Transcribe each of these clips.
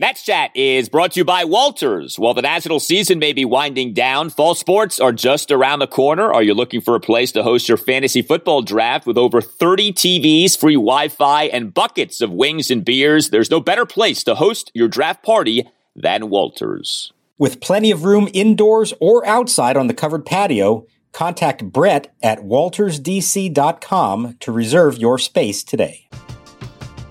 Nats Chat is brought to you by Walters. While the national season may be winding down, fall sports are just around the corner. Are you looking for a place to host your fantasy football draft with over 30 TVs, free Wi-Fi, and buckets of wings and beers? There's no better place to host your draft party than Walters. With plenty of room indoors or outside on the covered patio, contact Brett at waltersdc.com to reserve your space today.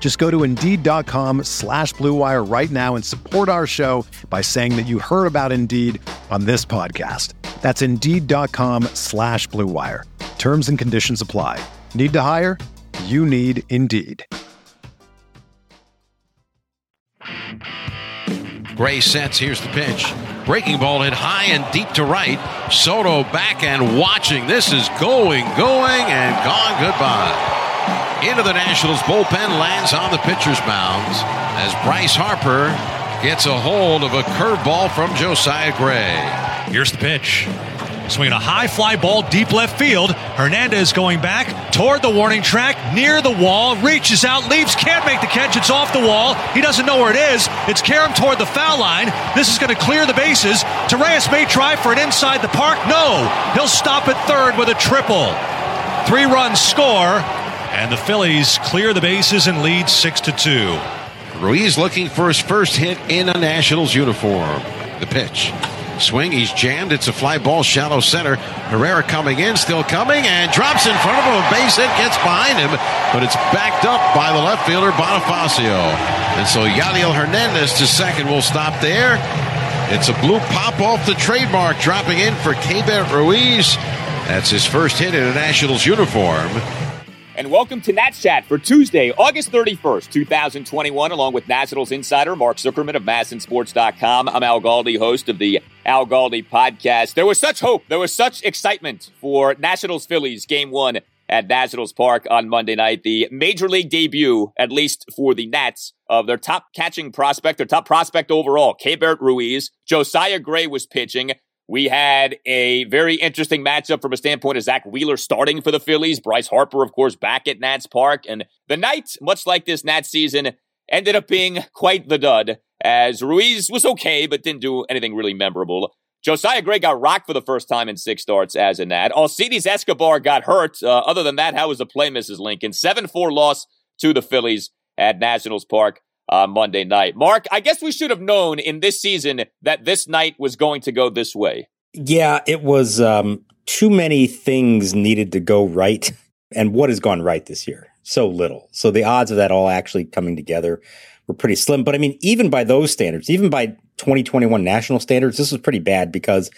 Just go to Indeed.com slash BlueWire right now and support our show by saying that you heard about Indeed on this podcast. That's Indeed.com slash BlueWire. Terms and conditions apply. Need to hire? You need Indeed. Gray sets. Here's the pitch. Breaking ball hit high and deep to right. Soto back and watching. This is going, going, and gone goodbye into the Nationals bullpen, lands on the pitcher's mound as Bryce Harper gets a hold of a curveball from Josiah Gray. Here's the pitch. Swinging a high fly ball deep left field. Hernandez going back toward the warning track, near the wall, reaches out, leaps, can't make the catch. It's off the wall. He doesn't know where it is. It's Karam toward the foul line. This is going to clear the bases. Torreyes may try for an inside the park. No, he'll stop at third with a triple. Three runs score, and the Phillies clear the bases and lead 6 to 2. Ruiz looking for his first hit in a Nationals uniform. The pitch. Swing, he's jammed. It's a fly ball, shallow center. Herrera coming in, still coming, and drops in front of him. A base hit gets behind him, but it's backed up by the left fielder, Bonifacio. And so Yadiel Hernandez to second will stop there. It's a blue pop off the trademark, dropping in for Keibert Ruiz. That's his first hit in a Nationals uniform and welcome to Nats Chat for Tuesday, August 31st, 2021, along with Nationals insider Mark Zuckerman of MASNsports.com. I'm Al Galdi, host of the Al Galdi podcast. There was such hope, there was such excitement for Nationals Phillies game one at Nationals Park on Monday night. The major league debut, at least for the Nats, of their top catching prospect, their top prospect overall, Keibert Ruiz. Josiah Gray was pitching. We had a very interesting matchup from a standpoint of Zack Wheeler starting for the Phillies. Bryce Harper, of course, back at Nats Park. And the night, much like this Nats season, ended up being quite the dud, as Ruiz was okay, but didn't do anything really memorable. Josiah Gray got rocked for the first time in six starts as a Nat. Alcides Escobar got hurt. Uh, other than that, how was the play, Mrs. Lincoln? 7 4 loss to the Phillies at Nationals Park uh, Monday night. Mark, I guess we should have known in this season that this night was going to go this way. Yeah, it was um, too many things needed to go right. And what has gone right this year? So little. So the odds of that all actually coming together were pretty slim. But I mean, even by those standards, even by 2021 national standards, this was pretty bad because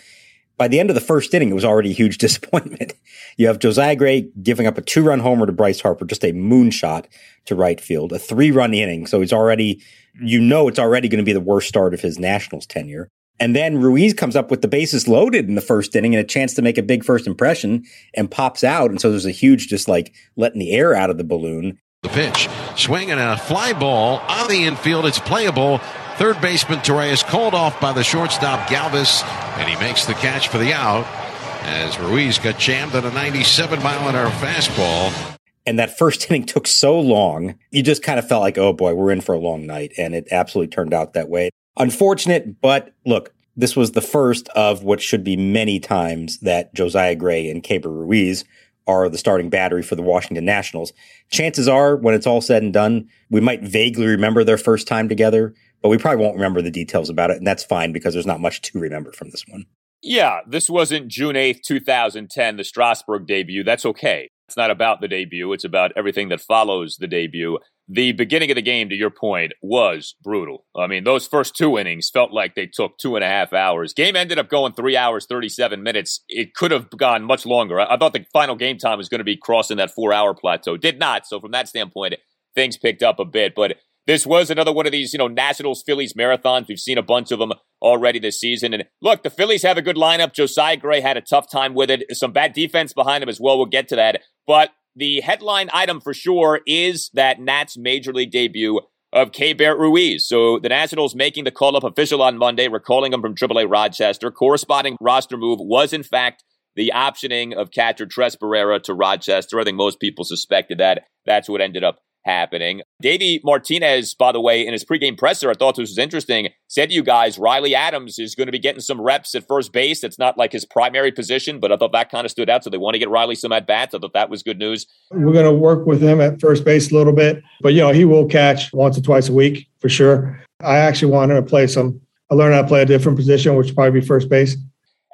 by the end of the first inning, it was already a huge disappointment. You have Josiah Gray giving up a two run homer to Bryce Harper, just a moonshot to right field, a three run inning. So he's already, you know, it's already going to be the worst start of his Nationals tenure. And then Ruiz comes up with the bases loaded in the first inning and a chance to make a big first impression and pops out. And so there's a huge, just like letting the air out of the balloon. The pitch, swing and a fly ball on the infield. It's playable. Third baseman Torreyes called off by the shortstop Galvis, and he makes the catch for the out as Ruiz got jammed on a 97 mile an hour fastball. And that first inning took so long, you just kind of felt like, oh boy, we're in for a long night. And it absolutely turned out that way. Unfortunate, but look, this was the first of what should be many times that Josiah Gray and Keibert Ruiz are the starting battery for the Washington Nationals. Chances are, when it's all said and done, we might vaguely remember their first time together, but we probably won't remember the details about it. And that's fine because there's not much to remember from this one. Yeah, this wasn't June 8th, 2010, the Strasburg debut. That's okay. It's not about the debut, it's about everything that follows the debut. The beginning of the game, to your point, was brutal. I mean, those first two innings felt like they took two and a half hours. Game ended up going three hours, 37 minutes. It could have gone much longer. I, thought the final game time was going to be crossing that four hour plateau. Did not. So, from that standpoint, things picked up a bit. But this was another one of these, you know, Nationals Phillies marathons. We've seen a bunch of them already this season. And look, the Phillies have a good lineup. Josiah Gray had a tough time with it. Some bad defense behind him as well. We'll get to that. But the headline item for sure is that Nats major league debut of Keibert Ruiz. So the Nationals making the call up official on Monday, recalling him from AAA Rochester. Corresponding roster move was in fact the optioning of catcher Tres Barrera to Rochester. I think most people suspected that. That's what ended up happening. Davey Martinez, by the way, in his pregame presser, I thought this was interesting, said to you guys, Riley Adams is going to be getting some reps at first base. That's not like his primary position, but I thought that kind of stood out. So they want to get Riley some at bats. I thought that was good news. We're going to work with him at first base a little bit, but you know, he will catch once or twice a week for sure. I actually want him to play some, I learned how to play a different position, which would probably be first base.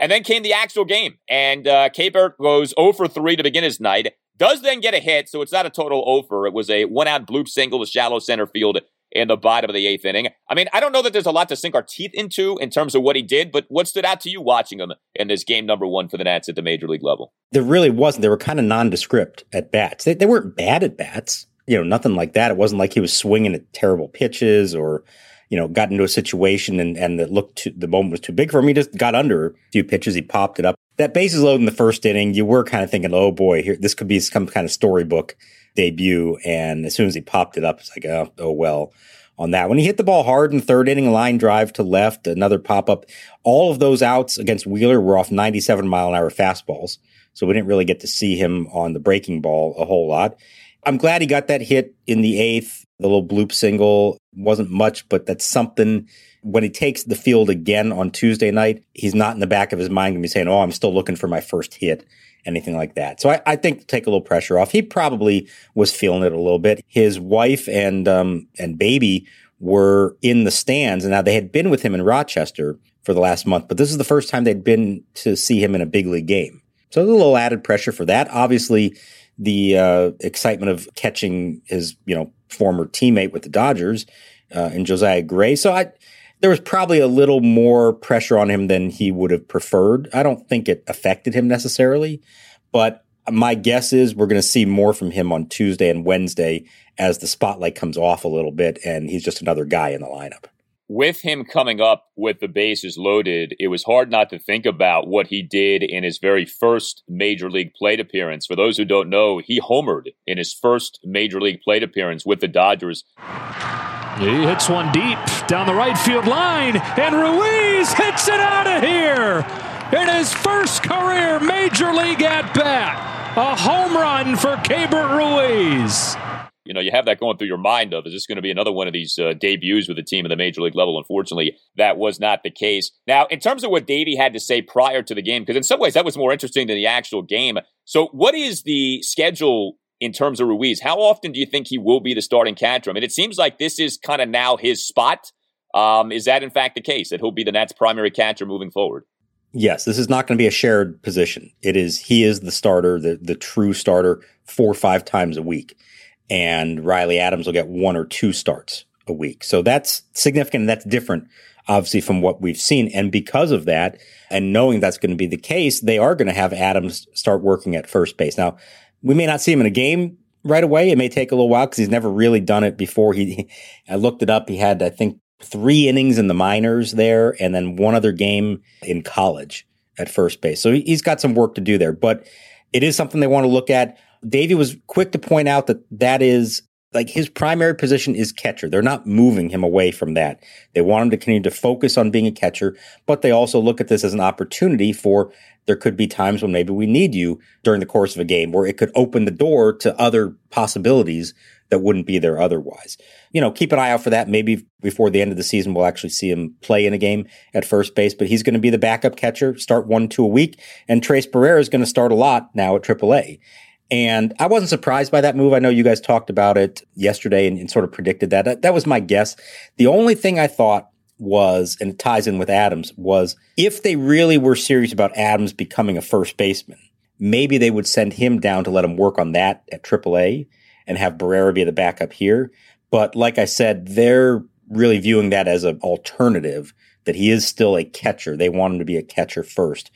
And then came the actual game, and uh, Keibert goes 0 for 3 to begin his night. Does then get a hit, so it's not a total over. It was a one out bloop single to shallow center field in the bottom of the eighth inning. I mean, I don't know that there's a lot to sink our teeth into in terms of what he did, but what stood out to you watching him in this game number one for the Nats at the major league level? There really wasn't. They were kind of nondescript at bats. They, they weren't bad at bats, you know, nothing like that. It wasn't like he was swinging at terrible pitches or you know, got into a situation and, and it looked too, the moment was too big for him. He just got under a few pitches. He popped it up. That bases loaded in the first inning, you were kind of thinking, oh boy, here, this could be some kind of storybook debut. And as soon as he popped it up, it's like, oh, oh well on that. When he hit the ball hard in third inning, line drive to left, another pop up. All of those outs against Wheeler were off 97 mile an hour fastballs. So we didn't really get to see him on the breaking ball a whole lot. I'm glad he got that hit in the eighth. The little bloop single wasn't much, but that's something. When he takes the field again on Tuesday night, he's not in the back of his mind going to be saying, Oh, I'm still looking for my first hit, anything like that. So I, I think take a little pressure off. He probably was feeling it a little bit. His wife and, um, and baby were in the stands and now they had been with him in Rochester for the last month, but this is the first time they'd been to see him in a big league game. So a little added pressure for that. Obviously, the uh, excitement of catching his, you know, former teammate with the Dodgers uh, in Josiah Gray. So I, there was probably a little more pressure on him than he would have preferred. I don't think it affected him necessarily, but my guess is we're going to see more from him on Tuesday and Wednesday as the spotlight comes off a little bit and he's just another guy in the lineup with him coming up with the bases loaded, it was hard not to think about what he did in his very first major league plate appearance. For those who don't know, he homered in his first major league plate appearance with the Dodgers. He hits one deep down the right field line, and Ruiz hits it out of here in his first career major league at bat. A home run for Keibert Ruiz you know, you have that going through your mind of, is this going to be another one of these uh, debuts with a team at the major league level? Unfortunately, that was not the case. Now, in terms of what Davey had to say prior to the game, because in some ways that was more interesting than the actual game. So, what is the schedule in terms of Ruiz? How often do you think he will be the starting catcher? I mean, it seems like this is kind of now his spot. Um, is that in fact the case that he'll be the Nats' primary catcher moving forward? Yes, this is not going to be a shared position. It is he is the starter, the the true starter, four or five times a week and Riley Adams will get one or two starts a week. So that's significant. And that's different, obviously, from what we've seen. And because of that, and knowing that's going to be the case, they are going to have Adams start working at first base. Now, we may not see him in a game right away. It may take a little while because he's never really done it before. He, I looked it up. He had, I think, three innings in the minors there, and then one other game in college at first base. So he's got some work to do there, but it is something they want to look at. Davey was quick to point out that that is like his primary position is catcher. They're not moving him away from that. They want him to continue to focus on being a catcher, but they also look at this as an opportunity for there could be times when maybe we need you during the course of a game where it could open the door to other possibilities that wouldn't be there otherwise. You know, keep an eye out for that. Maybe before the end of the season, we'll actually see him play in a game at first base, but he's going to be the backup catcher, start one, two a week. And Tres Barrera is going to start a lot now at AAA. And I wasn't surprised by that move. I know you guys talked about it yesterday and, and sort of predicted that. that. That was my guess. The only thing I thought was, and it ties in with Adams, was if they really were serious about Adams becoming a first baseman, maybe they would send him down to let him work on that at AAA and have Barrera be the backup here. But like I said, they're really viewing that as an alternative that he is still a catcher. They want him to be a catcher first.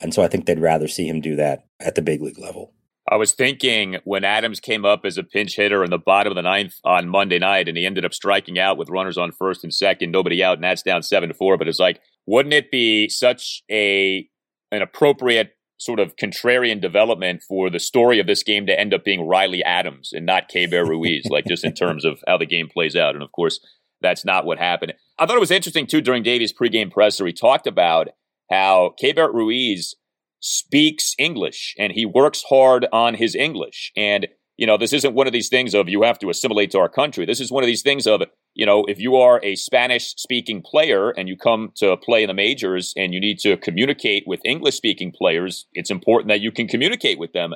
And so I think they'd rather see him do that at the big league level. I was thinking when Adams came up as a pinch hitter in the bottom of the ninth on Monday night, and he ended up striking out with runners on first and second, nobody out, and that's down seven to four. But it's like, wouldn't it be such a an appropriate sort of contrarian development for the story of this game to end up being Riley Adams and not Keibert Ruiz, like just in terms of how the game plays out. And of course, that's not what happened. I thought it was interesting too during Davey's pregame presser. He talked about how Keibert Ruiz speaks English and he works hard on his English. And, you know, this isn't one of these things of you have to assimilate to our country. This is one of these things of, you know, if you are a Spanish speaking player and you come to play in the majors and you need to communicate with English speaking players, it's important that you can communicate with them.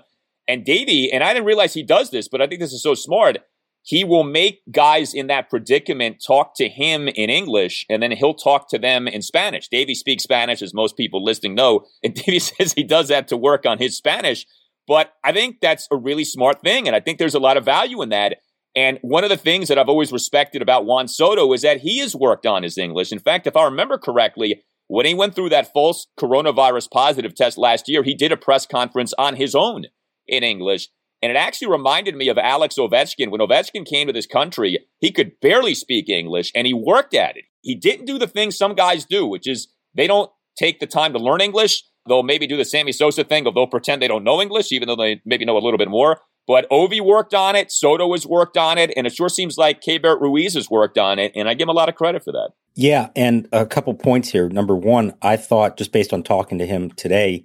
And Davey, and I didn't realize he does this, but I think this is so smart he will make guys in that predicament talk to him in English and then he'll talk to them in Spanish. Davey speaks Spanish, as most people listening know, and Davey says he does that to work on his Spanish. But I think that's a really smart thing, and I think there's a lot of value in that. And one of the things that I've always respected about Juan Soto is that he has worked on his English. In fact, if I remember correctly, when he went through that false coronavirus positive test last year, he did a press conference on his own in English. And it actually reminded me of Alex Ovechkin. When Ovechkin came to this country, he could barely speak English and he worked at it. He didn't do the thing some guys do, which is they don't take the time to learn English. They'll maybe do the Sammy Sosa thing they'll pretend they don't know English, even though they maybe know a little bit more. But Ovi worked on it, Soto has worked on it, and it sure seems like Keibert Ruiz has worked on it, and I give him a lot of credit for that. Yeah, and a couple points here. Number one, I thought just based on talking to him today,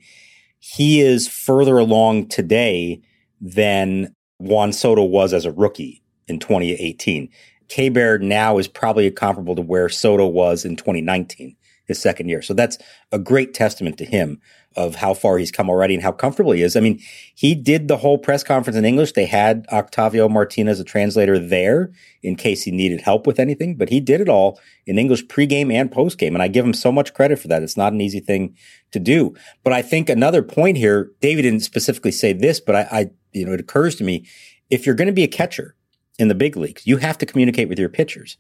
he is further along today than Juan Soto was as a rookie in 2018. Keibert now is probably comparable to where Soto was in 2019, his second year. So that's a great testament to him of how far he's come already and how comfortable he is. I mean, he did the whole press conference in English. They had Octavio Martinez, a translator, there in case he needed help with anything, but he did it all in English pregame and postgame. And I give him so much credit for that. It's not an easy thing to do. But I think another point here, David didn't specifically say this, but I, I you know, it occurs to me, if you're going to be a catcher in the big leagues, you have to communicate with your pitchers.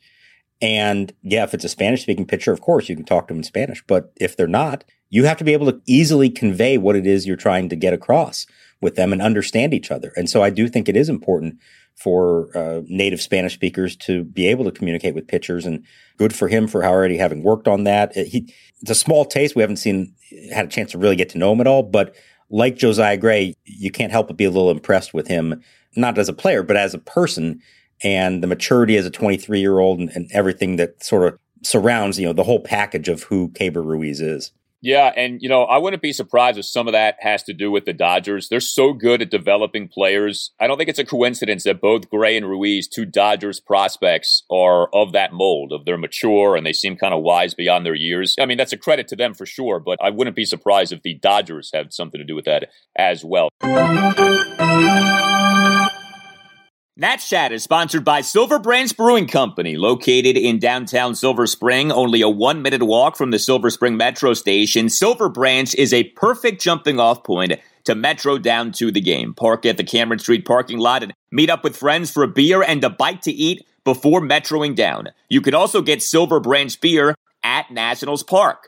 And yeah, if it's a Spanish speaking pitcher, of course you can talk to them in Spanish. But if they're not, you have to be able to easily convey what it is you're trying to get across with them and understand each other. And so I do think it is important for uh, native Spanish speakers to be able to communicate with pitchers and good for him for already having worked on that. He, it's a small taste. We haven't seen, had a chance to really get to know him at all, but like Josiah Gray, you can't help but be a little impressed with him, not as a player, but as a person and the maturity as a 23 year old and, and, everything that sort of surrounds, you know, the whole package of who Keibert Ruiz is. Yeah, and you know, I wouldn't be surprised if some of that has to do with the Dodgers. They're so good at developing players. I don't think it's a coincidence that both Gray and Ruiz, two Dodgers prospects, are of that mold, of they're mature and they seem kind of wise beyond their years. I mean, that's a credit to them for sure, but I wouldn't be surprised if the Dodgers have something to do with that as well. Nats Chat is sponsored by Silver Branch Brewing Company, located in downtown Silver Spring, only a one minute walk from the Silver Spring Metro station. Silver Branch is a perfect jumping off point to Metro down to the game. Park at the Cameron Street parking lot and meet up with friends for a beer and a bite to eat before metroing down. You can also get Silver Branch beer at Nationals Park.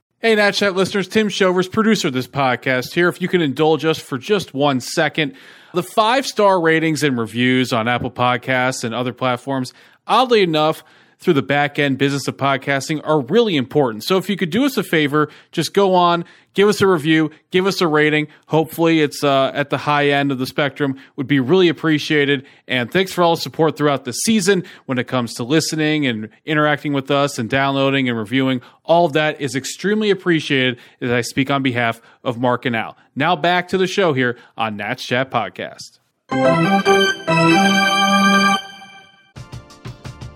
Hey, Nat Chat listeners, Tim Shovers, producer of this podcast here. If you can indulge us for just one second, the five star ratings and reviews on Apple Podcasts and other platforms, oddly enough, through the back end business of podcasting are really important. So if you could do us a favor, just go on, give us a review, give us a rating. Hopefully it's uh, at the high end of the spectrum would be really appreciated. And thanks for all the support throughout the season when it comes to listening and interacting with us and downloading and reviewing. All of that is extremely appreciated as I speak on behalf of Mark and Al. Now back to the show here on Nats Chat Podcast.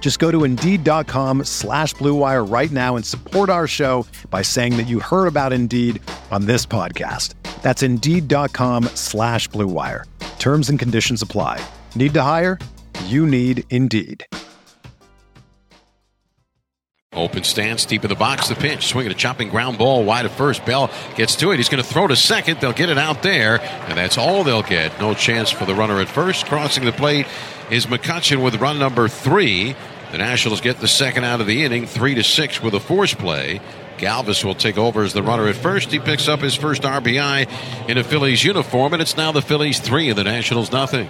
Just go to Indeed.com slash BlueWire right now and support our show by saying that you heard about Indeed on this podcast. That's Indeed.com slash BlueWire. Terms and conditions apply. Need to hire? You need Indeed. Open stance, deep in the box, the pitch. Swinging a chopping ground ball wide of first. Bell gets to it. He's going to throw to second. They'll get it out there, and that's all they'll get. No chance for the runner at first. Crossing the plate is McCutchen with run number three. The Nationals get the second out of the inning, three to six with a force play. Galvis will take over as the runner at first. He picks up his first RBI in a Phillies uniform, and it's now the Phillies three and the Nationals nothing.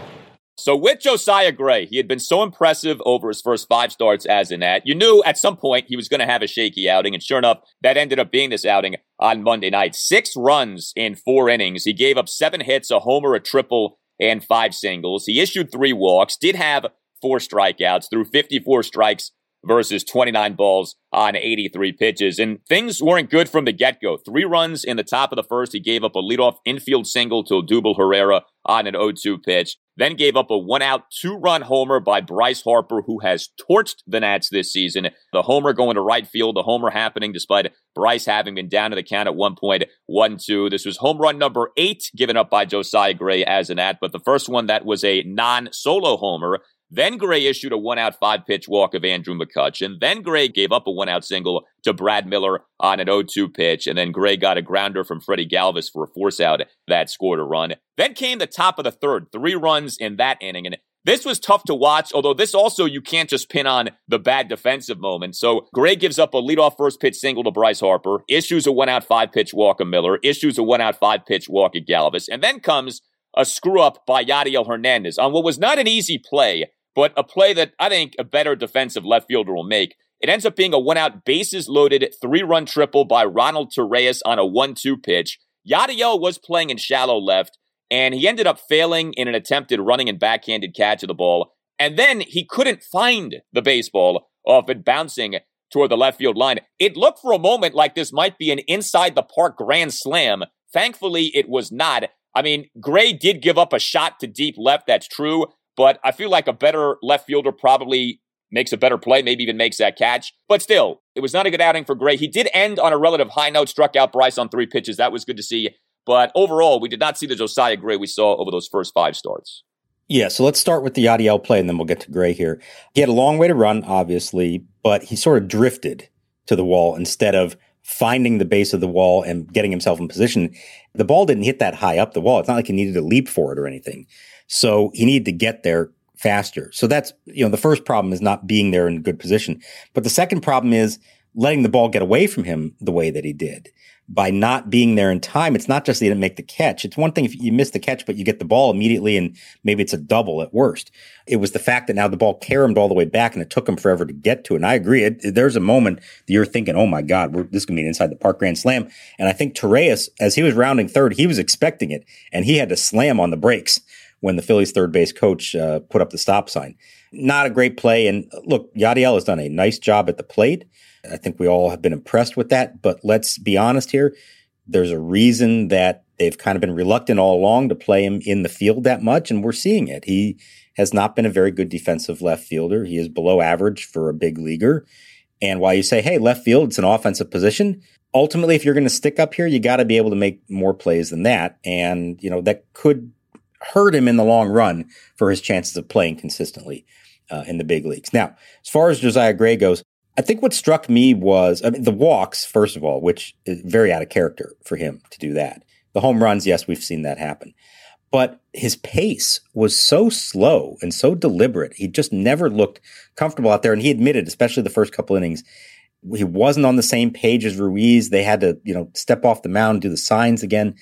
So with Josiah Gray, he had been so impressive over his first five starts as an at. You knew at some point he was going to have a shaky outing, and sure enough, that ended up being this outing on Monday night. Six runs in four innings. He gave up seven hits, a homer, a triple, and five singles. He issued three walks, did have four strikeouts, threw 54 strikes versus 29 balls on 83 pitches. And things weren't good from the get go. Three runs in the top of the first. He gave up a leadoff infield single to Odubel Herrera on an 0 2 pitch. Then gave up a one out, two run homer by Bryce Harper, who has torched the Nats this season. The homer going to right field, the homer happening despite Bryce having been down to the count at one point, one two. This was home run number eight given up by Josiah Gray as an at, but the first one that was a non solo homer then Gray issued a one out five pitch walk of Andrew McCutchen. Then Gray gave up a one out single to Brad Miller on an 0 2 pitch. And then Gray got a grounder from Freddie Galvis for a force out that scored a run. Then came the top of the third, three runs in that inning. And this was tough to watch, although this also you can't just pin on the bad defensive moment. So Gray gives up a leadoff first pitch single to Bryce Harper, issues a one out five pitch walk of Miller, issues a one out five pitch walk of Galvis, and then comes a screw up by Yadiel Hernandez on what was not an easy play but a play that I think a better defensive left fielder will make. It ends up being a one out, bases loaded, three run triple by Ronald Torreyes on a 1 2 pitch. Yadiel was playing in shallow left, and he ended up failing in an attempted running and backhanded catch of the ball. And then he couldn't find the baseball off it bouncing toward the left field line. It looked for a moment like this might be an inside the park grand slam. Thankfully, it was not. I mean, Gray did give up a shot to deep left, that's true, but I feel like a better left fielder probably makes a better play, maybe even makes that catch. But still, it was not a good outing for Gray. He did end on a relative high note, struck out Bryce on three pitches. That was good to see. But overall, we did not see the Josiah Gray we saw over those first five starts. Yeah, so let's start with the Yadiel play and then we'll get to Gray here. He had a long way to run, obviously, but he sort of drifted to the wall instead of finding the base of the wall and getting himself in position. The ball didn't hit that high up the wall. It's not like he needed to leap for it or anything. So he needed to get there faster. So that's, you know, the first problem is not being there in good position. But the second problem is letting the ball get away from him the way that he did by not being there in time. It's not just that he didn't make the catch. It's one thing if you miss the catch, but you get the ball immediately and maybe it's a double at worst. It was the fact that now the ball caromed all the way back and it took him forever to get to it. And I agree. It, there's a moment that you're thinking, oh my God, this is going to be inside the park grand slam. And I think Torreyes, as he was rounding third, he was expecting it and he had to slam on the brakes when the Phillies third base coach uh, put up the stop sign. Not a great play. And look, Yadiel has done a nice job at the plate. I think we all have been impressed with that. But let's be honest here. There's a reason that they've kind of been reluctant all along to play him in the field that much, and we're seeing it. He has not been a very good defensive left fielder. He is below average for a big leaguer. And while you say, hey, left field, it's an offensive position, ultimately, if you're going to stick up here, you got to be able to make more plays than that. And, you know, that could hurt him in the long run for his chances of playing consistently uh, in the big leagues. Now, as far as Josiah Gray goes, I think what struck me was I mean, the walks, first of all, which is very out of character for him to do that. The home runs, yes, we've seen that happen. But his pace was so slow and so deliberate. He just never looked comfortable out there. And he admitted, especially the first couple innings, he wasn't on the same page as Ruiz. They had to, you know, step off the mound, do the signs again.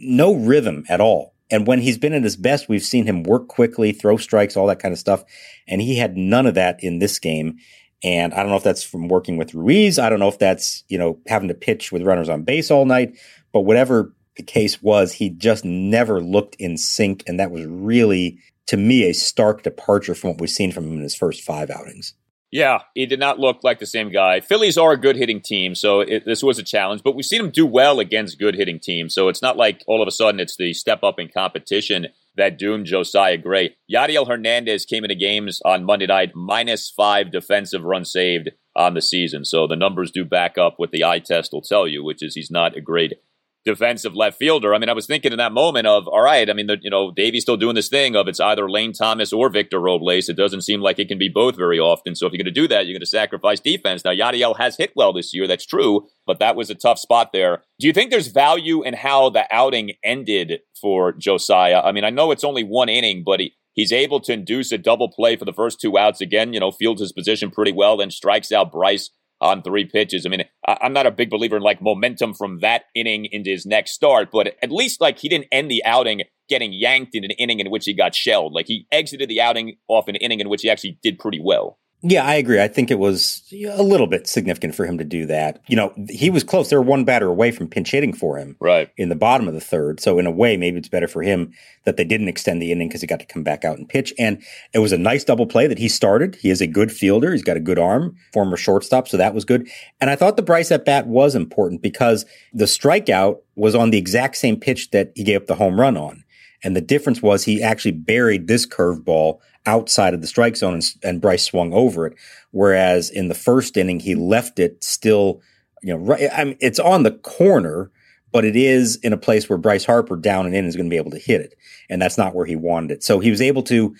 No rhythm at all. And when he's been at his best, we've seen him work quickly, throw strikes, all that kind of stuff. And he had none of that in this game. And I don't know if that's from working with Ruiz. I don't know if that's, you know, having to pitch with runners on base all night. But whatever the case was, he just never looked in sync. And that was really, to me, a stark departure from what we've seen from him in his first five outings. Yeah, he did not look like the same guy. Phillies are a good hitting team, so it, this was a challenge, but we've seen him do well against good hitting teams. So it's not like all of a sudden it's the step up in competition that doomed Josiah Gray. Yadiel Hernandez came into games on Monday night minus five defensive runs saved on the season. So the numbers do back up what the eye test will tell you, which is he's not a great defensive left fielder. I mean, I was thinking in that moment of, all right, I mean, the, you know, Davey's still doing this thing of it's either Lane Thomas or Victor Robles. It doesn't seem like it can be both very often. So if you're going to do that, you're going to sacrifice defense. Now, Yadiel has hit well this year. That's true, but that was a tough spot there. Do you think there's value in how the outing ended for Josiah? I mean, I know it's only one inning, but he, He's able to induce a double play for the first two outs. Again, you know, fields his position pretty well, then strikes out Bryce on three pitches. I mean, I'm not a big believer in like momentum from that inning into his next start, but at least like he didn't end the outing getting yanked in an inning in which he got shelled. Like he exited the outing off an inning in which he actually did pretty well. Yeah, I agree. I think it was a little bit significant for him to do that. You know, he was close. They were one batter away from pinch hitting for him right. in the bottom of the third. So in a way, maybe it's better for him that they didn't extend the inning because he got to come back out and pitch. And it was a nice double play that he started. He is a good fielder. He's got a good arm, former shortstop. So that was good. And I thought the Bryce at bat was important because the strikeout was on the exact same pitch that he gave up the home run on. And the difference was he actually buried this curveball outside of the strike zone and, and, Bryce swung over it. Whereas in the first inning, he left it still, you know, right. I mean, it's on the corner, but it is in a place where Bryce Harper down and in is going to be able to hit it. And that's not where he wanted it. So he was able to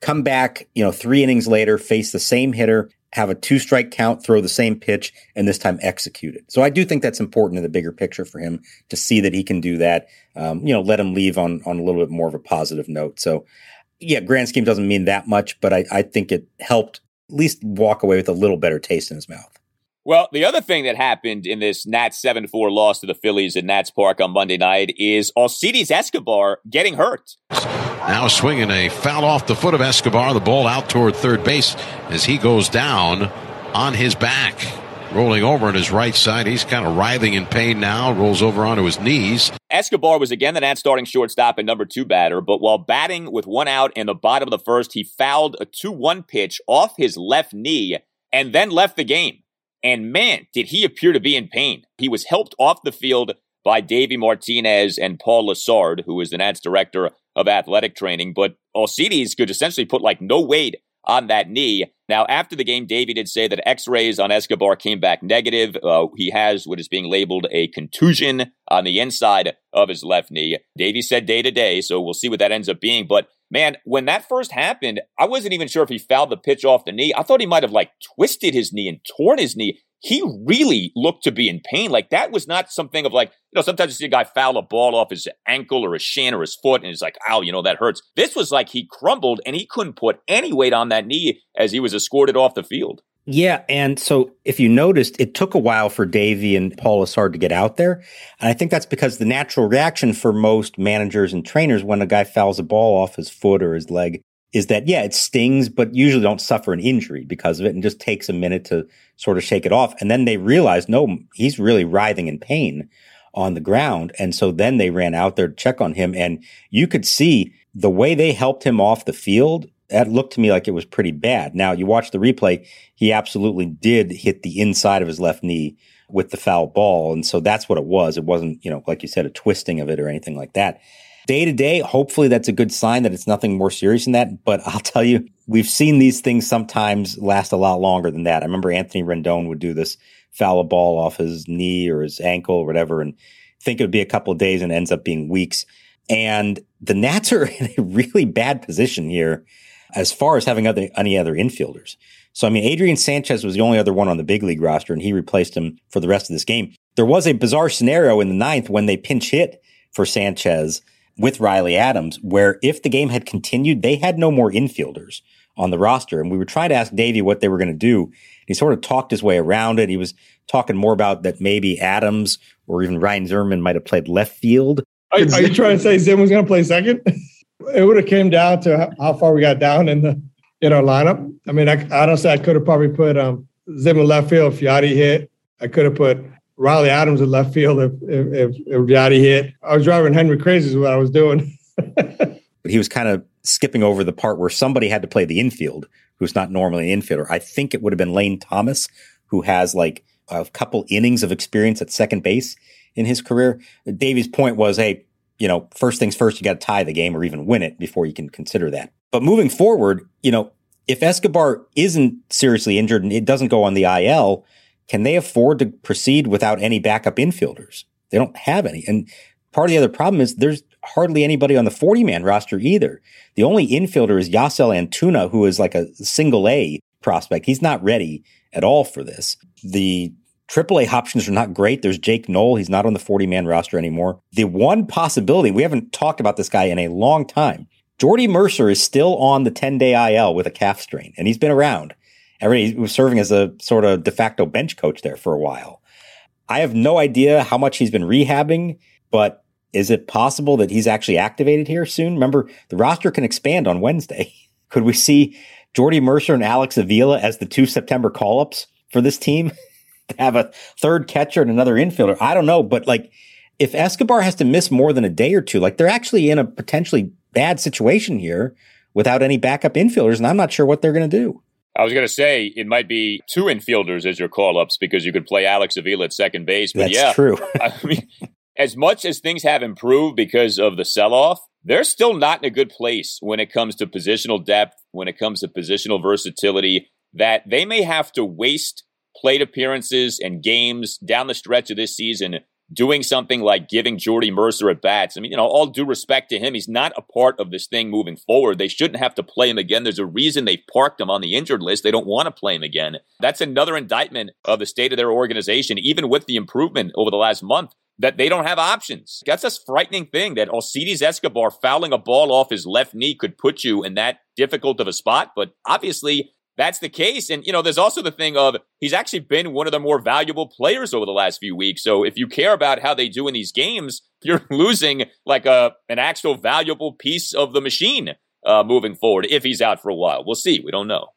come back, you know, three innings later, face the same hitter, have a two strike count, throw the same pitch, and this time execute it. So I do think that's important in the bigger picture for him to see that he can do that. Um, you know, let him leave on on a little bit more of a positive note. So yeah, grand scheme doesn't mean that much, but I, I think it helped at least walk away with a little better taste in his mouth. Well, the other thing that happened in this Nats 7 4 loss to the Phillies at Nats Park on Monday night is Alcides Escobar getting hurt. Now swinging a foul off the foot of Escobar, the ball out toward third base as he goes down on his back rolling over on his right side. He's kind of writhing in pain now, rolls over onto his knees. Escobar was again the Nats starting shortstop and number two batter, but while batting with one out in the bottom of the first, he fouled a 2 1 pitch off his left knee and then left the game. And man, did he appear to be in pain. He was helped off the field by Davey Martinez and Paul Lessard, who is the Nats director of athletic training, but Alcides could essentially put like no weight on that knee. Now, after the game, Davey did say that x rays on Escobar came back negative. Uh, he has what is being labeled a contusion on the inside of his left knee. Davey said day to day, so we'll see what that ends up being. But man, when that first happened, I wasn't even sure if he fouled the pitch off the knee. I thought he might have like twisted his knee and torn his knee he really looked to be in pain. Like that was not something of like, you know, sometimes you see a guy foul a ball off his ankle or his shin or his foot and he's like, ow, you know, that hurts. This was like he crumbled and he couldn't put any weight on that knee as he was escorted off the field. Yeah, and so if you noticed, it took a while for Davey and Paul Lessard to get out there. And I think that's because the natural reaction for most managers and trainers when a guy fouls a ball off his foot or his leg is that, yeah, it stings, but usually don't suffer an injury because of it and just takes a minute to sort of shake it off. And then they realize, no, he's really writhing in pain on the ground. And so then they ran out there to check on him. And you could see the way they helped him off the field, that looked to me like it was pretty bad. Now, you watch the replay, he absolutely did hit the inside of his left knee with the foul ball. And so that's what it was. It wasn't, you know, like you said, a twisting of it or anything like that. Day to day, hopefully that's a good sign that it's nothing more serious than that. But I'll tell you, we've seen these things sometimes last a lot longer than that. I remember Anthony Rendon would do this foul a ball off his knee or his ankle or whatever and think it would be a couple of days and ends up being weeks. And the Nats are in a really bad position here as far as having other, any other infielders. So, I mean, Adrian Sanchez was the only other one on the big league roster, and he replaced him for the rest of this game. There was a bizarre scenario in the ninth when they pinch hit for Sanchez with Riley Adams, where if the game had continued, they had no more infielders on the roster. And we were trying to ask Davey what they were going to do. He sort of talked his way around it. He was talking more about that maybe Adams or even Ryan Zimmerman might have played left field. Are, are you trying to say Zim was going to play second? it would have came down to how far we got down in the in our lineup. I mean, I honestly I could have probably put um, Zim in left field if Yadi hit. I could have put Riley Adams in left field if if, if Yadi hit. I was driving Henry crazy is what I was doing. but he was kind of skipping over the part where somebody had to play the infield, who's not normally an infielder. I think it would have been Lane Thomas, who has like a couple innings of experience at second base in his career. Davey's point was, hey, you know, first things first, you got to tie the game or even win it before you can consider that. But moving forward, you know, if Escobar isn't seriously injured and it doesn't go on the IL, can they afford to proceed without any backup infielders? They don't have any. And part of the other problem is there's hardly anybody on the 40 man roster either. The only infielder is Yasel Antuna, who is like a single A prospect. He's not ready at all for this. The AAA options are not great. There's Jake Noll. He's not on the 40 man roster anymore. The one possibility, we haven't talked about this guy in a long time. Jordy Mercer is still on the 10 day IL with a calf strain, and he's been around. Everybody was serving as a sort of de facto bench coach there for a while. I have no idea how much he's been rehabbing, but is it possible that he's actually activated here soon? Remember, the roster can expand on Wednesday. Could we see Jordy Mercer and Alex Avila as the two September call ups for this team? to have a third catcher and another infielder. I don't know, but like if Escobar has to miss more than a day or two, like they're actually in a potentially bad situation here without any backup infielders, and I'm not sure what they're going to do. I was going to say it might be two infielders as your call ups because you could play Alex Avila at second base. But That's yeah, true. I mean, as much as things have improved because of the sell off, they're still not in a good place when it comes to positional depth, when it comes to positional versatility, that they may have to waste plate appearances and games down the stretch of this season doing something like giving Jordy Mercer at bats. I mean, you know, all due respect to him, he's not a part of this thing moving forward. They shouldn't have to play him again. There's a reason they parked him on the injured list. They don't want to play him again. That's another indictment of the state of their organization, even with the improvement over the last month. That they don't have options. That's a frightening thing that Alcides Escobar fouling a ball off his left knee could put you in that difficult of a spot. But obviously, that's the case. And, you know, there's also the thing of he's actually been one of the more valuable players over the last few weeks. So if you care about how they do in these games, you're losing like a an actual valuable piece of the machine uh, moving forward if he's out for a while. We'll see. We don't know.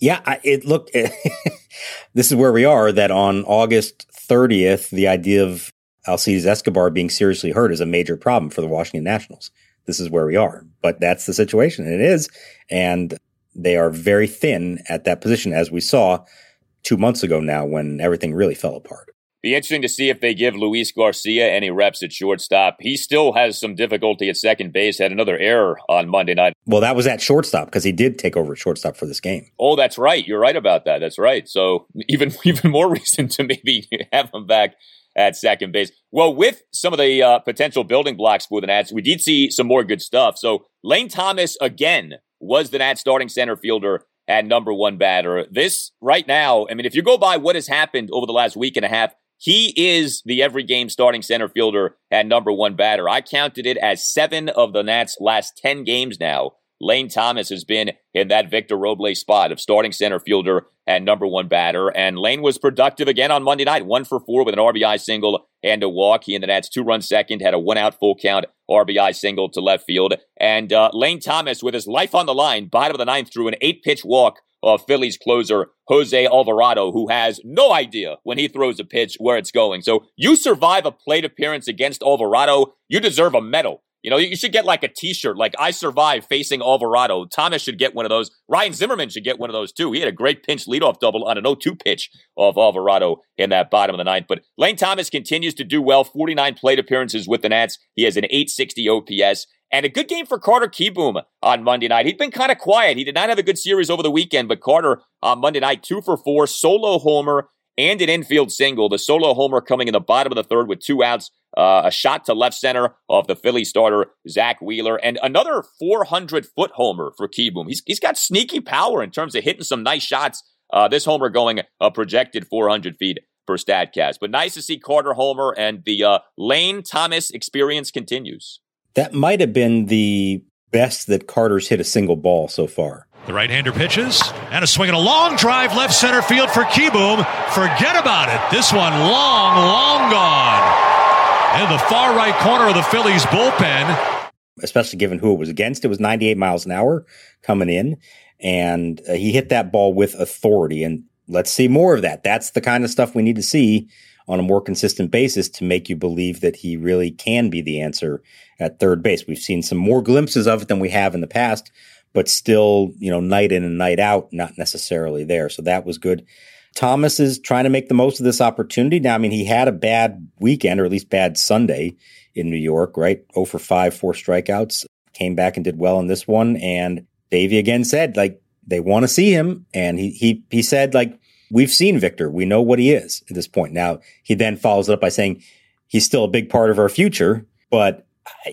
Yeah, I, it looked. this is where we are. That on August 30th, the idea of Alcides Escobar being seriously hurt is a major problem for the Washington Nationals. This is where we are, but that's the situation, it is. And they are very thin at that position, as we saw two months ago now when everything really fell apart. Be interesting to see if they give Luis Garcia any reps at shortstop. He still has some difficulty at second base. Had another error on Monday night. Well, that was at shortstop because he did take over shortstop for this game. Oh, that's right. You're right about that. That's right. So even even more reason to maybe have him back at second base. Well, with some of the uh, potential building blocks for the Nats, we did see some more good stuff. So Lane Thomas again was the Nats starting center fielder and number one batter. This right now, I mean, if you go by what has happened over the last week and a half, he is the every game starting center fielder and number one batter. I counted it as seven of the Nats' last 10 games now. Lane Thomas has been in that Victor Robles spot of starting center fielder and number one batter. And Lane was productive again on Monday night, one for four with an RBI single and a walk. He and the Nats two run second, had a one out full count RBI single to left field. And uh, Lane Thomas, with his life on the line, bottom of the ninth, threw an eight pitch walk of Phillies closer Jose Alvarado, who has no idea when he throws a pitch where it's going. So you survive a plate appearance against Alvarado, you deserve a medal You know, you should get like a T-shirt, like "I survived facing Alvarado." Thomas should get one of those. Ryan Zimmerman should get one of those too. He had a great pinch leadoff double on an 0-2 pitch of Alvarado in that bottom of the ninth. But Lane Thomas continues to do well. 49 plate appearances with the Nats. He has an 860 OPS. And a good game for Carter Kieboom on Monday night. He'd been kind of quiet. He did not have a good series over the weekend, but Carter on Monday night, two for four, solo homer and an infield single. The solo homer coming in the bottom of the third with two outs. Uh, a shot to left center of the Philly starter, Zack Wheeler, and another 400 foot homer for Kieboom. He's, he's got sneaky power in terms of hitting some nice shots. Uh, this homer going a projected 400 feet per StatCast. But nice to see Carter Homer, and the uh, Lane Thomas experience continues. That might have been the best that Carter's hit a single ball so far. The right-hander pitches and a swing and a long drive left center field for Kieboom. Forget about it. This one long, long gone. In the far right corner of the Phillies bullpen. Especially given who it was against. It was 98 miles an hour coming in. And uh, he hit that ball with authority. And let's see more of that. That's the kind of stuff we need to see on a more consistent basis to make you believe that he really can be the answer at third base. We've seen some more glimpses of it than we have in the past, but still, you know, night in and night out, not necessarily there. So that was good. Thomas is trying to make the most of this opportunity. Now, I mean, he had a bad weekend, or at least bad Sunday in New York, right? 0 for 5, four strikeouts. Came back and did well in this one. And Davey again said, like, they want to see him. And he, he, he said, like, we've seen Victor. We know what he is at this point. Now, he then follows it up by saying he's still a big part of our future, but,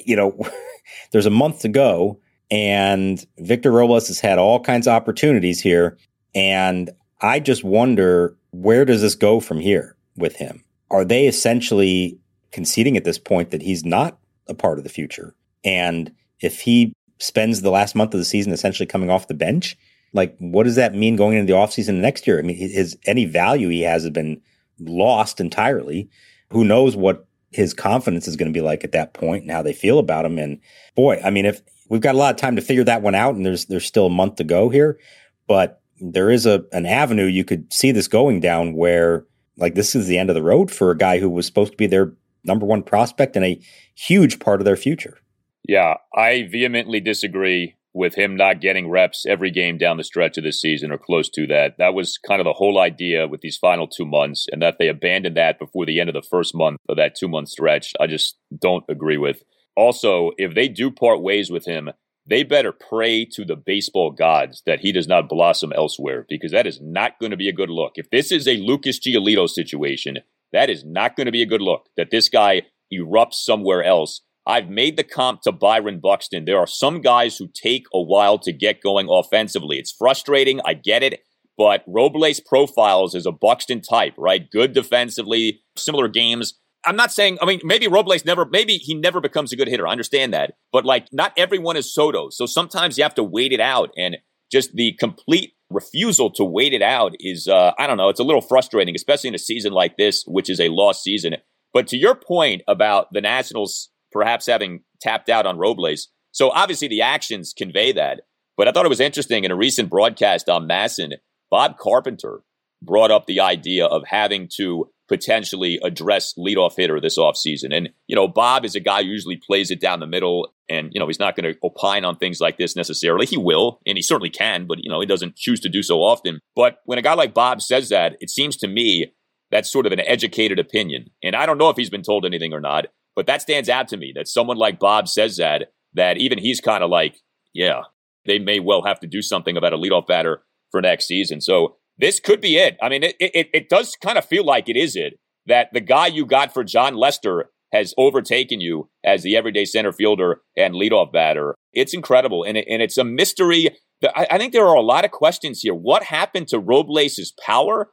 you know, there's a month to go and Victor Robles has had all kinds of opportunities here. And I just wonder where does this go from here with him? Are they essentially conceding at this point that he's not a part of the future? And if he spends the last month of the season essentially coming off the bench, like what does that mean going into the offseason next year? I mean, his any value he has has been lost entirely. Who knows what his confidence is going to be like at that point and how they feel about him. And boy, I mean, if we've got a lot of time to figure that one out, and there's there's still a month to go here, but there is a an avenue you could see this going down where like this is the end of the road for a guy who was supposed to be their number one prospect and a huge part of their future. Yeah, I vehemently disagree with him not getting reps every game down the stretch of this season or close to that. That was kind of the whole idea with these final two months, and that they abandoned that before the end of the first month of that two month stretch. I just don't agree with. Also, if they do part ways with him, they better pray to the baseball gods that he does not blossom elsewhere because that is not going to be a good look. If this is a Lucas Giolito situation, that is not going to be a good look. That this guy erupts somewhere else I've made the comp to Byron Buxton. There are some guys who take a while to get going offensively. It's frustrating. I get it. But Robles profiles as a Buxton type, right? Good defensively, similar games. I'm not saying, I mean, maybe Robles never, maybe he never becomes a good hitter. I understand that. But like, not everyone is Soto. So sometimes you have to wait it out. And just the complete refusal to wait it out is, uh, I don't know, it's a little frustrating, especially in a season like this, which is a lost season. But to your point about the Nationals perhaps having tapped out on Robles. So obviously the actions convey that. But I thought it was interesting in a recent broadcast on MASN, Bob Carpenter brought up the idea of having to potentially address leadoff hitter this offseason. And, you know, Bob is a guy who usually plays it down the middle and, you know, he's not going to opine on things like this necessarily. He will, and he certainly can, but, you know, he doesn't choose to do so often. But when a guy like Bob says that, it seems to me that's sort of an educated opinion. And I don't know if he's been told anything or not, but that stands out to me that someone like Bob says that, that even he's kind of like, yeah, they may well have to do something about a leadoff batter for next season. So this could be it. I mean, it, it, it does kind of feel like it is it that the guy you got for Jon Lester has overtaken you as the everyday center fielder and leadoff batter. It's incredible. And, it, and it's a mystery. I, I think there are a lot of questions here. What happened to Robles' power?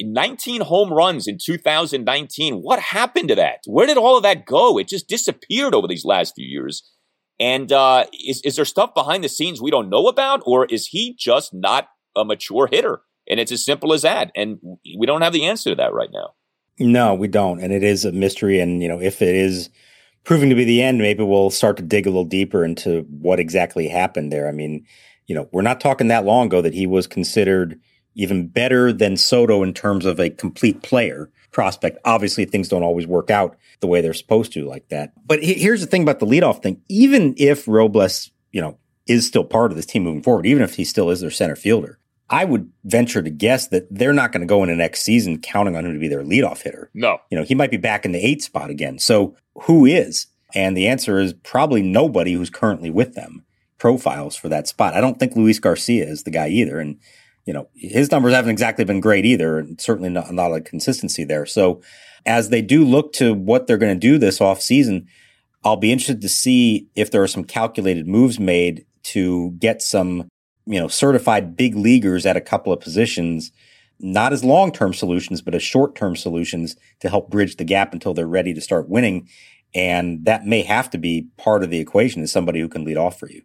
19 home runs in 2019. What happened to that? Where did all of that go? It just disappeared over these last few years. And uh, is, is there stuff behind the scenes we don't know about, or is he just not a mature hitter? And it's as simple as that. And we don't have the answer to that right now. No, we don't. And it is a mystery. And, you know, if it is proving to be the end, maybe we'll start to dig a little deeper into what exactly happened there. I mean, you know, we're not talking that long ago that he was considered even better than Soto in terms of a complete player prospect. Obviously, things don't always work out the way they're supposed to like that. But here's the thing about the leadoff thing. Even if Robles, you know, is still part of this team moving forward, even if he still is their center fielder, I would venture to guess that they're not going to go into next season counting on him to be their leadoff hitter. No. You know, he might be back in the eight spot again. So who is? And the answer is probably nobody who's currently with them profiles for that spot. I don't think Luis Garcia is the guy either. And, you know, his numbers haven't exactly been great either, and certainly not, not a lot of consistency there. So as they do look to what they're going to do this off season, I'll be interested to see if there are some calculated moves made to get some, you know, certified big leaguers at a couple of positions, not as long term solutions, but as short term solutions to help bridge the gap until they're ready to start winning. And that may have to be part of the equation is somebody who can lead off for you.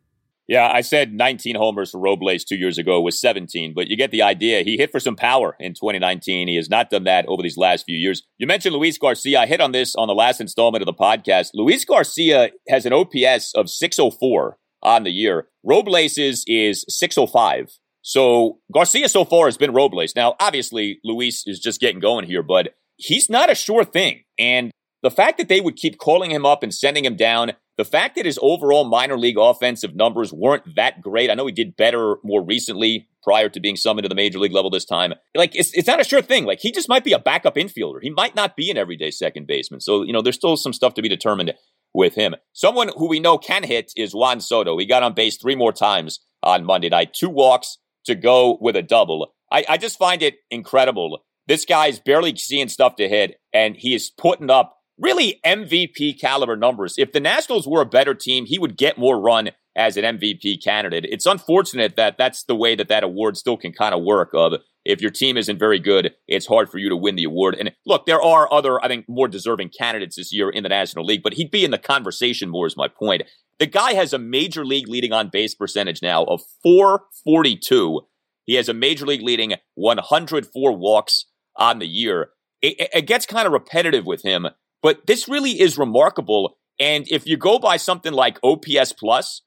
Yeah, I said 19 homers for Robles two years ago was 17, but you get the idea. He hit for some power in 2019. He has not done that over these last few years. You mentioned Luis Garcia. I hit on this on the last installment of the podcast. Luis Garcia has an OPS of 604 on the year. Robles is, is 605. So Garcia so far has been Robles. Now, obviously, Luis is just getting going here, but he's not a sure thing. And the fact that they would keep calling him up and sending him down, the fact that his overall minor league offensive numbers weren't that great. I know he did better more recently prior to being summoned to the major league level this time. Like, it's, it's not a sure thing. Like, he just might be a backup infielder. He might not be an everyday second baseman. So, you know, there's still some stuff to be determined with him. Someone who we know can hit is Juan Soto. He got on base three more times on Monday night, two walks to go with a double. I, I just find it incredible. This guy's barely seeing stuff to hit, and he is putting up really MVP caliber numbers. If the Nationals were a better team, he would get more run as an MVP candidate. It's unfortunate that that's the way that that award still can kind of work. Of if your team isn't very good, it's hard for you to win the award. And look, there are other, I think, more deserving candidates this year in the National League, but he'd be in the conversation more. Is my point. The guy has a major league leading on base percentage now of 442. He has a major league leading 104 walks on the year. It, it gets kind of repetitive with him but this really is remarkable. And if you go by something like OPS plus,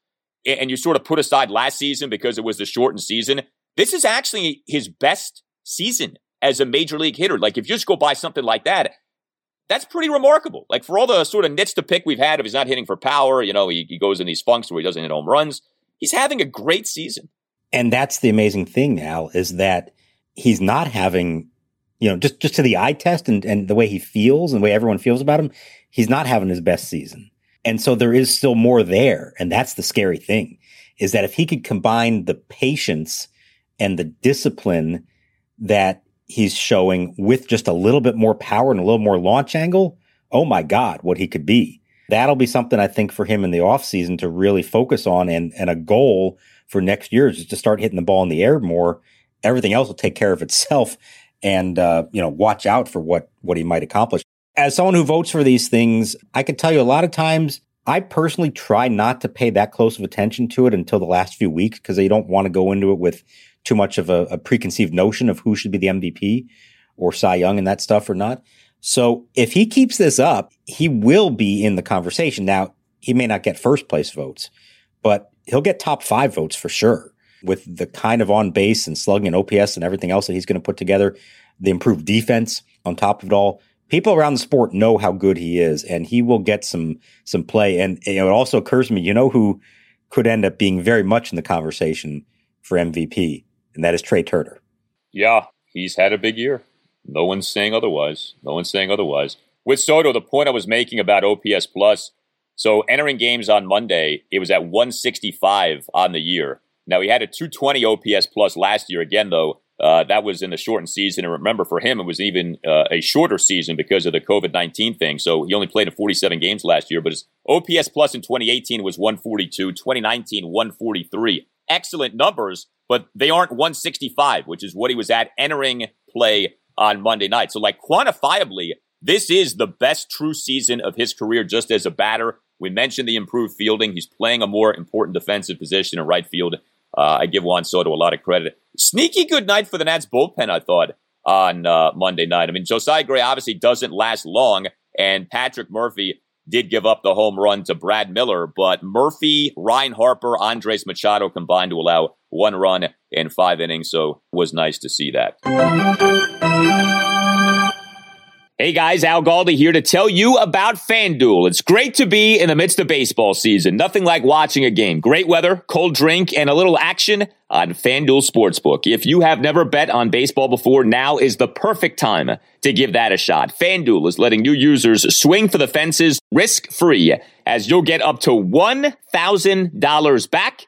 and you sort of put aside last season because it was the shortened season, this is actually his best season as a major league hitter. Like if you just go by something like that, that's pretty remarkable. Like for all the sort of nits to pick we've had, if he's not hitting for power, you know, he, he goes in these funks where he doesn't hit home runs. He's having a great season. And that's the amazing thing now is that he's not having you know, just, just to the eye test and, and the way he feels and the way everyone feels about him, he's not having his best season. And so there is still more there. And that's the scary thing is that if he could combine the patience and the discipline that he's showing with just a little bit more power and a little more launch angle, oh my God, what he could be. That'll be something I think for him in the offseason to really focus on and, and a goal for next year is to start hitting the ball in the air more. Everything else will take care of itself and uh, you know watch out for what what he might accomplish. As someone who votes for these things, I can tell you a lot of times I personally try not to pay that close of attention to it until the last few weeks because I don't want to go into it with too much of a, a, preconceived notion of who should be the MVP or Cy Young and that stuff or not. So if he keeps this up, he will be in the conversation. Now, he may not get first place votes, but he'll get top five votes for sure with the kind of on base and slugging and OPS and everything else that he's going to put together, the improved defense on top of it all. People around the sport know how good he is, and he will get some some play. And you know, it also occurs to me, you know, who could end up being very much in the conversation for MVP, and that is Trea Turner. Yeah, he's had a big year. No one's saying otherwise. No one's saying otherwise. With Soto, the point I was making about OPS plus. So entering games on Monday, it was at 165 on the year. Now he had a 220 OPS plus last year. Again, though, uh, that was in the shortened season. And remember, for him, it was even uh, a shorter season because of the COVID 19 thing. So he only played in 47 games last year, but his OPS plus in 2018 was 142, 2019, 143. Excellent numbers, but they aren't 165, which is what he was at entering play on Monday night. So, like, quantifiably, this is the best true season of his career just as a batter. We mentioned the improved fielding. He's playing a more important defensive position in right field. Uh, I give Juan Soto a lot of credit. Sneaky good night for the Nats bullpen, I thought, on uh, Monday night. I mean, Josiah Gray obviously doesn't last long, and Patrick Murphy did give up the home run to Brad Miller, but Murphy, Ryan Harper, Andres Machado combined to allow one run in five innings. So was nice to see that. Hey guys, Al Galdi here to tell you about FanDuel. It's great to be in the midst of baseball season. Nothing like watching a game. Great weather, cold drink, and a little action on FanDuel Sportsbook. If you have never bet on baseball before, now is the perfect time to give that a shot. FanDuel is letting new users swing for the fences risk free as you'll get up to $1,000 back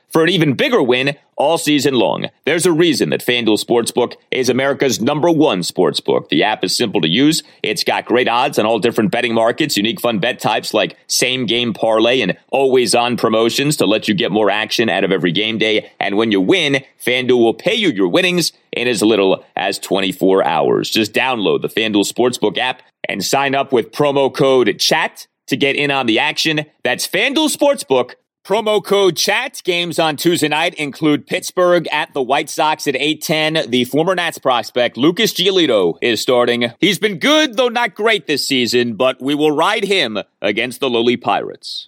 for an even bigger win all season long. There's a reason that FanDuel Sportsbook is America's number one sportsbook. The app is simple to use. It's got great odds on all different betting markets, unique fun bet types like same game parlay and always on promotions to let you get more action out of every game day. And when you win, FanDuel will pay you your winnings in as little as 24 hours. Just download the FanDuel Sportsbook app and sign up with promo code CHAT to get in on the action. That's FanDuel Sportsbook Promo code chat. Games on Tuesday night include Pittsburgh at the White Sox at 810. The former Nats prospect, Lucas Giolito, is starting. He's been good, though not great this season, but we will ride him against the lowly Pirates.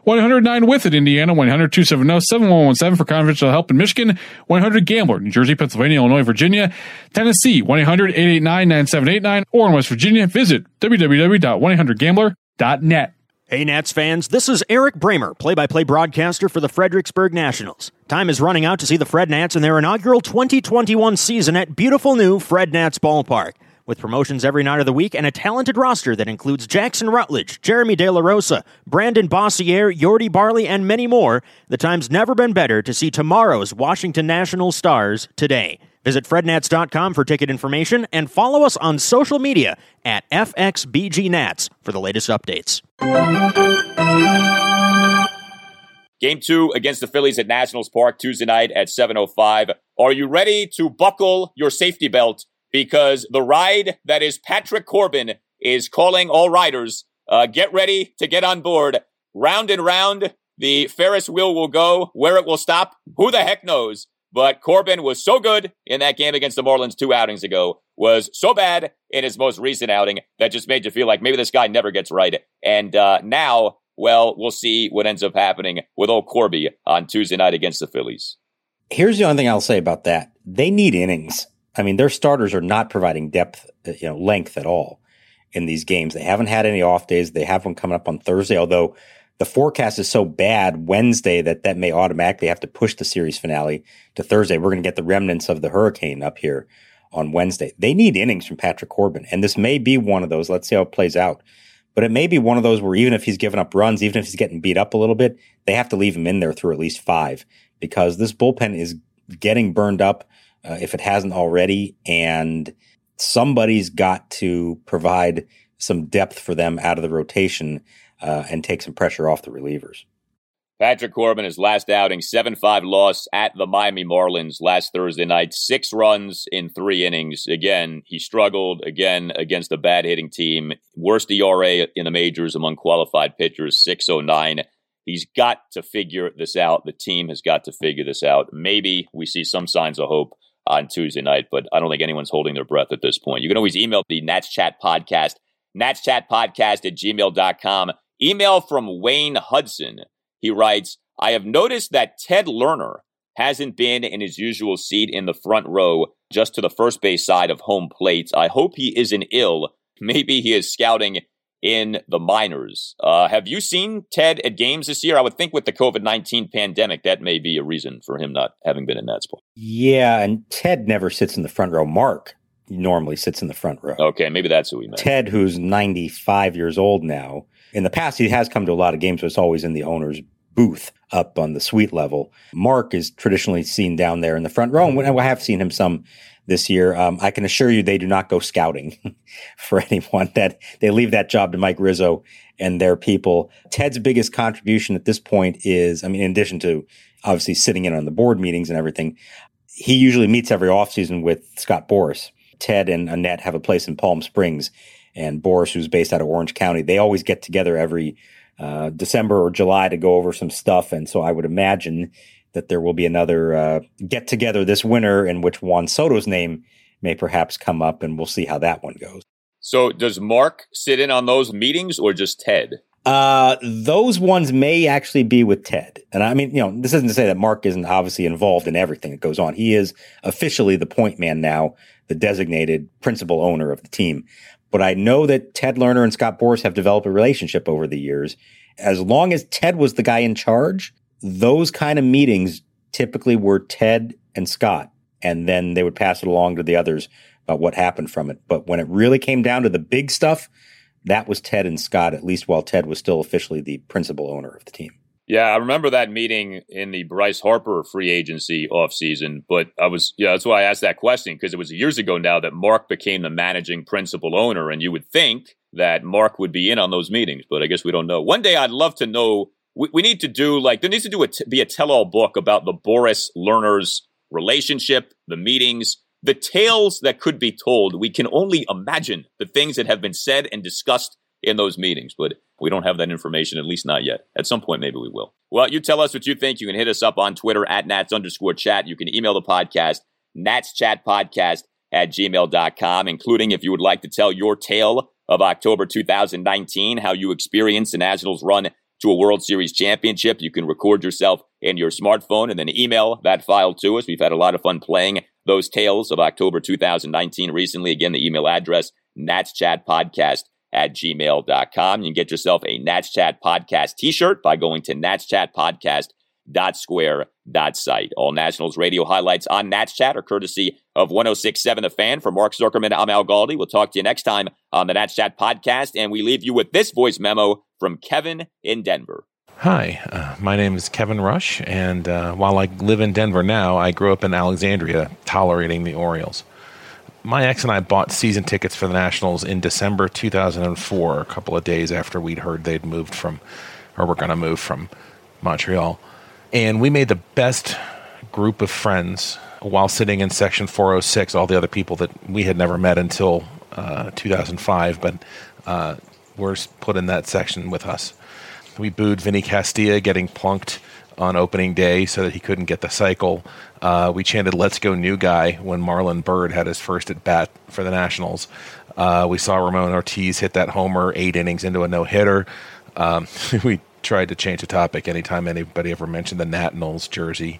1-800-9-WITH it, Indiana. 1-800-270-7117 for confidential help in Michigan. 1-800-GAMBLER. New Jersey, Pennsylvania, Illinois, Virginia, Tennessee. 1-800-889-9789 or in West Virginia. Visit www 1-800-GAMBLER.net. Hey, Nats fans, this is Eric Bramer, play by play broadcaster for the Fredericksburg Nationals. Time is running out to see the Fred Nats in their inaugural 2021 season at beautiful new Fred Nats Ballpark. With promotions every night of the week and a talented roster that includes Jackson Rutledge, Jeremy De La Rosa, Brandon Boissiere, Yordy Barley, and many more, the time's never been better to see tomorrow's Washington National stars today. Visit frednats.com for ticket information and follow us on social media at FXBGNats for the latest updates. Game two against the Phillies at Nationals Park Tuesday night at 7.05. Are you ready to buckle your safety belt? Because the ride that is Patrick Corbin is calling all riders. Uh, get ready to get on board. Round and round, the Ferris wheel will go. Where it will stop, who the heck knows? But Corbin was so good in that game against the Marlins two outings ago, was so bad in his most recent outing that just made you feel like maybe this guy never gets right. And uh, now, well, we'll see what ends up happening with old Corby on Tuesday night against the Phillies. Here's the only thing I'll say about that: they need innings. I mean, their starters are not providing depth, uh, you know, length at all in these games. They haven't had any off days. They have one coming up on Thursday, although the forecast is so bad Wednesday that that may automatically have to push the series finale to Thursday. We're going to get the remnants of the hurricane up here on Wednesday. They need innings from Patrick Corbin, and this may be one of those. Let's see how it plays out. But it may be one of those where even if he's giving up runs, even if he's getting beat up a little bit, they have to leave him in there through at least five because this bullpen is getting burned up uh, if it hasn't already, and somebody's got to provide some depth for them out of the rotation uh, and take some pressure off the relievers. Patrick Corbin, his last outing, 7 5 loss at the Miami Marlins last Thursday night, six runs in three innings. Again, he struggled again against a bad hitting team. Worst ERA in the majors among qualified pitchers, 609. He's got to figure this out. The team has got to figure this out. Maybe we see some signs of hope on Tuesday night, but I don't think anyone's holding their breath at this point. You can always email the Nats Chat Podcast, natschatpodcast at gmail.com. Email from Wayne Hudson. He writes, I have noticed that Ted Lerner hasn't been in his usual seat in the front row, just to the first base side of home plate. I hope he isn't ill. Maybe he is scouting in the minors. Uh, have you seen Ted at games this year? I would think with the COVID 19 pandemic, that may be a reason for him not having been in that spot. Yeah, and Ted never sits in the front row. Mark normally sits in the front row. Okay, maybe that's who we meant. Ted, who's 95 years old now, in the past, he has come to a lot of games, but it's always in the owner's booth up on the suite level. Mark is traditionally seen down there in the front row, and I have seen him some this year. Um, I can assure you they do not go scouting for anyone. That they leave that job to Mike Rizzo and their people. Ted's biggest contribution at this point is, I mean, in addition to obviously sitting in on the board meetings and everything. He usually meets every offseason with Scott Boras. Ted and Annette have a place in Palm Springs, and Boras, who's based out of Orange County, they always get together every uh, December or July to go over some stuff. And so I would imagine that there will be another uh, get together this winter in which Juan Soto's name may perhaps come up, and we'll see how that one goes. So, does Mark sit in on those meetings or just Ted? Uh, those ones may actually be with Ted. And I mean, you know, this isn't to say that Mark isn't obviously involved in everything that goes on. He is officially the point man now, the designated principal owner of the team. But I know that Ted Lerner and Scott Boras have developed a relationship over the years. As long as Ted was the guy in charge, those kind of meetings typically were Ted and Scott, and then they would pass it along to the others about what happened from it. But when it really came down to the big stuff, that was Ted and Scott, at least while Ted was still officially the principal owner of the team. Yeah, I remember that meeting in the Bryce Harper free agency offseason. But I was, yeah, that's why I asked that question because it was years ago now that Mark became the managing principal owner. And you would think that Mark would be in on those meetings, but I guess we don't know. One day I'd love to know. We, we need to do like, there needs to do a t- be a tell all book about the Boras Lerners relationship, the meetings, the tales that could be told. We can only imagine the things that have been said and discussed in those meetings, but we don't have that information, at least not yet. At some point, maybe we will. Well, you tell us what you think. You can hit us up on Twitter at Nats underscore chat. You can email the podcast, Nats Chat Podcast at gmail.com, including if you would like to tell your tale of October 2019, how you experienced the Nationals run to a World Series championship. You can record yourself in your smartphone and then email that file to us. We've had a lot of fun playing those tales of October 2019 recently. Again, the email address, natschatpodcast at gmail.com. You can get yourself a Nats Chat Podcast t-shirt by going to natschatpodcast.square.site. All Nationals radio highlights on Nats Chat are courtesy of 1067 The Fan. For Mark Zuckerman, I'm Al Galdi. We'll talk to you next time on the Nats Chat Podcast, and we leave you with this voice memo from Kevin in Denver. Hi, uh, my name is Kevin Rush, and uh, while I live in Denver now, I grew up in Alexandria tolerating the Orioles. My ex and I bought season tickets for the Nationals in December 2004, a couple of days after we'd heard they'd moved from, or were going to move from Montreal. And we made the best group of friends while sitting in section 406, all the other people that we had never met until uh, 2005, but uh, were put in that section with us. We booed Vinny Castilla getting plunked on opening day so that he couldn't get the cycle. Uh, we chanted "Let's go, new guy" when Marlon Byrd had his first at bat for the Nationals. Uh, we saw Ramon Ortiz hit that homer eight innings into a no hitter. Um, we tried to change the topic anytime anybody ever mentioned the Natinals jersey,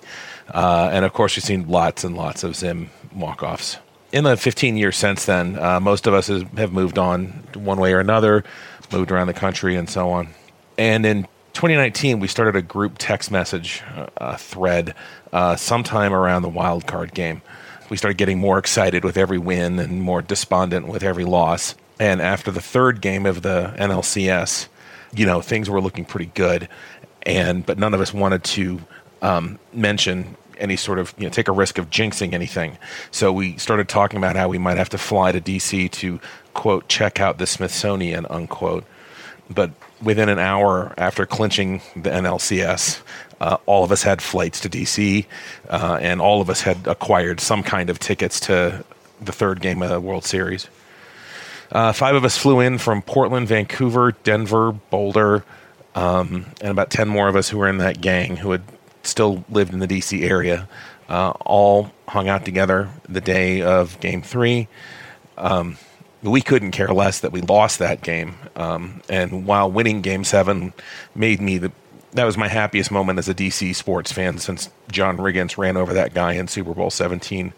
uh, and of course we've seen lots and lots of Zim walk offs. In the 15 years since then, uh, most of us have moved on one way or another, moved around the country, and so on. And in 2019, we started a group text message uh, thread uh, sometime around the wild card game. We started getting more excited with every win and more despondent with every loss. And after the third game of the NLCS, you know, things were looking pretty good. And but none of us wanted to um, mention any sort of you know take a risk of jinxing anything. So we started talking about how we might have to fly to DC to quote check out the Smithsonian unquote. But within an hour after clinching the NLCS, uh, all of us had flights to DC, uh, and all of us had acquired some kind of tickets to the third game of the World Series. Uh, five of us flew in from Portland, Vancouver, Denver, Boulder, um, and about 10 more of us who were in that gang who had still lived in the DC area. Uh, all hung out together the day of game three. Um, we couldn't care less that we lost that game. Um, and while winning game seven made me the that was my happiest moment as a DC sports fan since John Riggins ran over that guy in Super Bowl 17.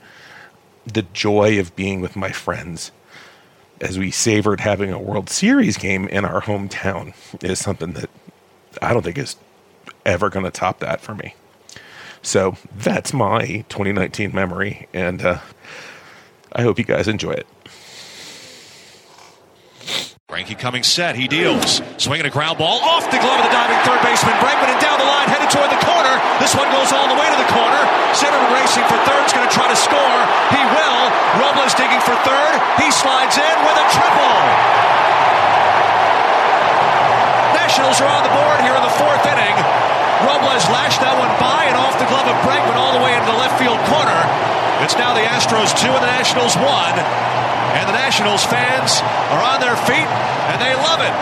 The joy of being with my friends as we savored having a World Series game in our hometown is something that I don't think is ever going to top that for me. So that's my 2019 memory, and uh, I hope you guys enjoy it. Greinke coming set. He deals. Swinging a ground ball off the glove of the diving third baseman Bregman and down the line headed toward the corner. This one goes all the way to the corner. Center racing for third. Is going to try to score. He will. Robles digging for third. He slides in with a triple. Nationals are on the board here in the fourth inning. Robles lashed that one by and off the glove of Bregman all the way into the left field corner. It's now the Astros two and the Nationals one. And the Nationals fans are on their feet and they love it.